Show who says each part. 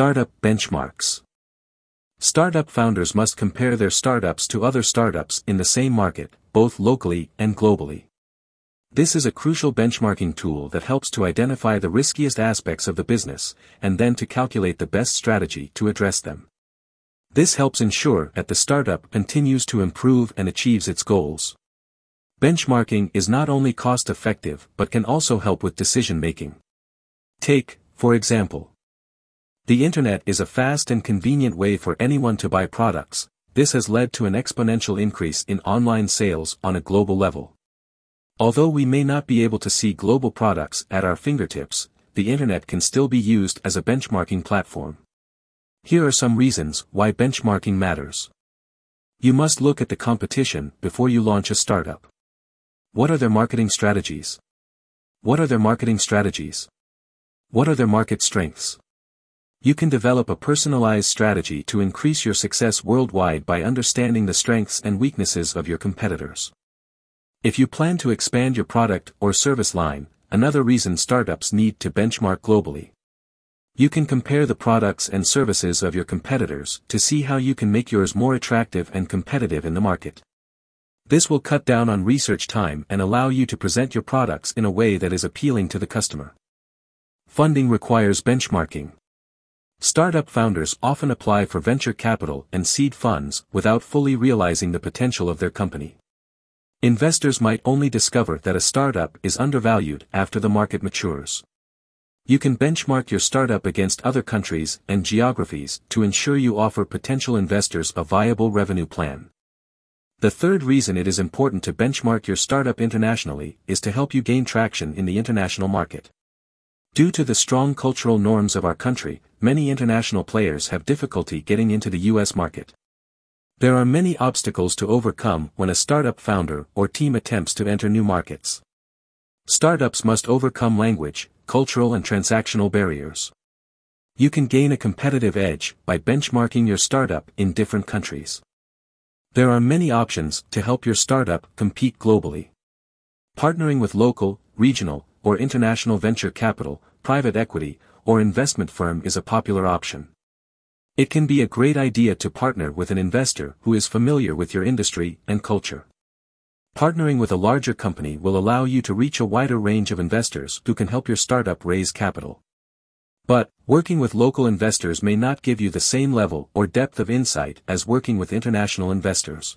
Speaker 1: Startup Benchmarks Startup founders must compare their startups to other startups in the same market, both locally and globally. This is a crucial benchmarking tool that helps to identify the riskiest aspects of the business, and then to calculate the best strategy to address them. This helps ensure that the startup continues to improve and achieves its goals. Benchmarking is not only cost-effective but can also help with decision-making. Take, for example. The internet is a fast and convenient way for anyone to buy products, this has led to an exponential increase in online sales on a global level. Although we may not be able to see global products at our fingertips, the internet can still be used as a benchmarking platform. Here are some reasons why benchmarking matters. You must look at the competition before you launch a startup. What are their marketing strategies? What are their marketing strategies? What are their market strengths? You can develop a personalized strategy to increase your success worldwide by understanding the strengths and weaknesses of your competitors. If you plan to expand your product or service line, another reason startups need to benchmark globally. You can compare the products and services of your competitors to see how you can make yours more attractive and competitive in the market. This will cut down on research time and allow you to present your products in a way that is appealing to the customer. Funding requires benchmarking. Startup founders often apply for venture capital and seed funds without fully realizing the potential of their company. Investors might only discover that a startup is undervalued after the market matures. You can benchmark your startup against other countries and geographies to ensure you offer potential investors a viable revenue plan. The third reason it is important to benchmark your startup internationally is to help you gain traction in the international market. Due to the strong cultural norms of our country, many international players have difficulty getting into the US market. There are many obstacles to overcome when a startup founder or team attempts to enter new markets. Startups must overcome language, cultural and transactional barriers. You can gain a competitive edge by benchmarking your startup in different countries. There are many options to help your startup compete globally. Partnering with local, regional, or international venture capital, private equity, or investment firm is a popular option. It can be a great idea to partner with an investor who is familiar with your industry and culture. Partnering with a larger company will allow you to reach a wider range of investors who can help your startup raise capital. But, working with local investors may not give you the same level or depth of insight as working with international investors.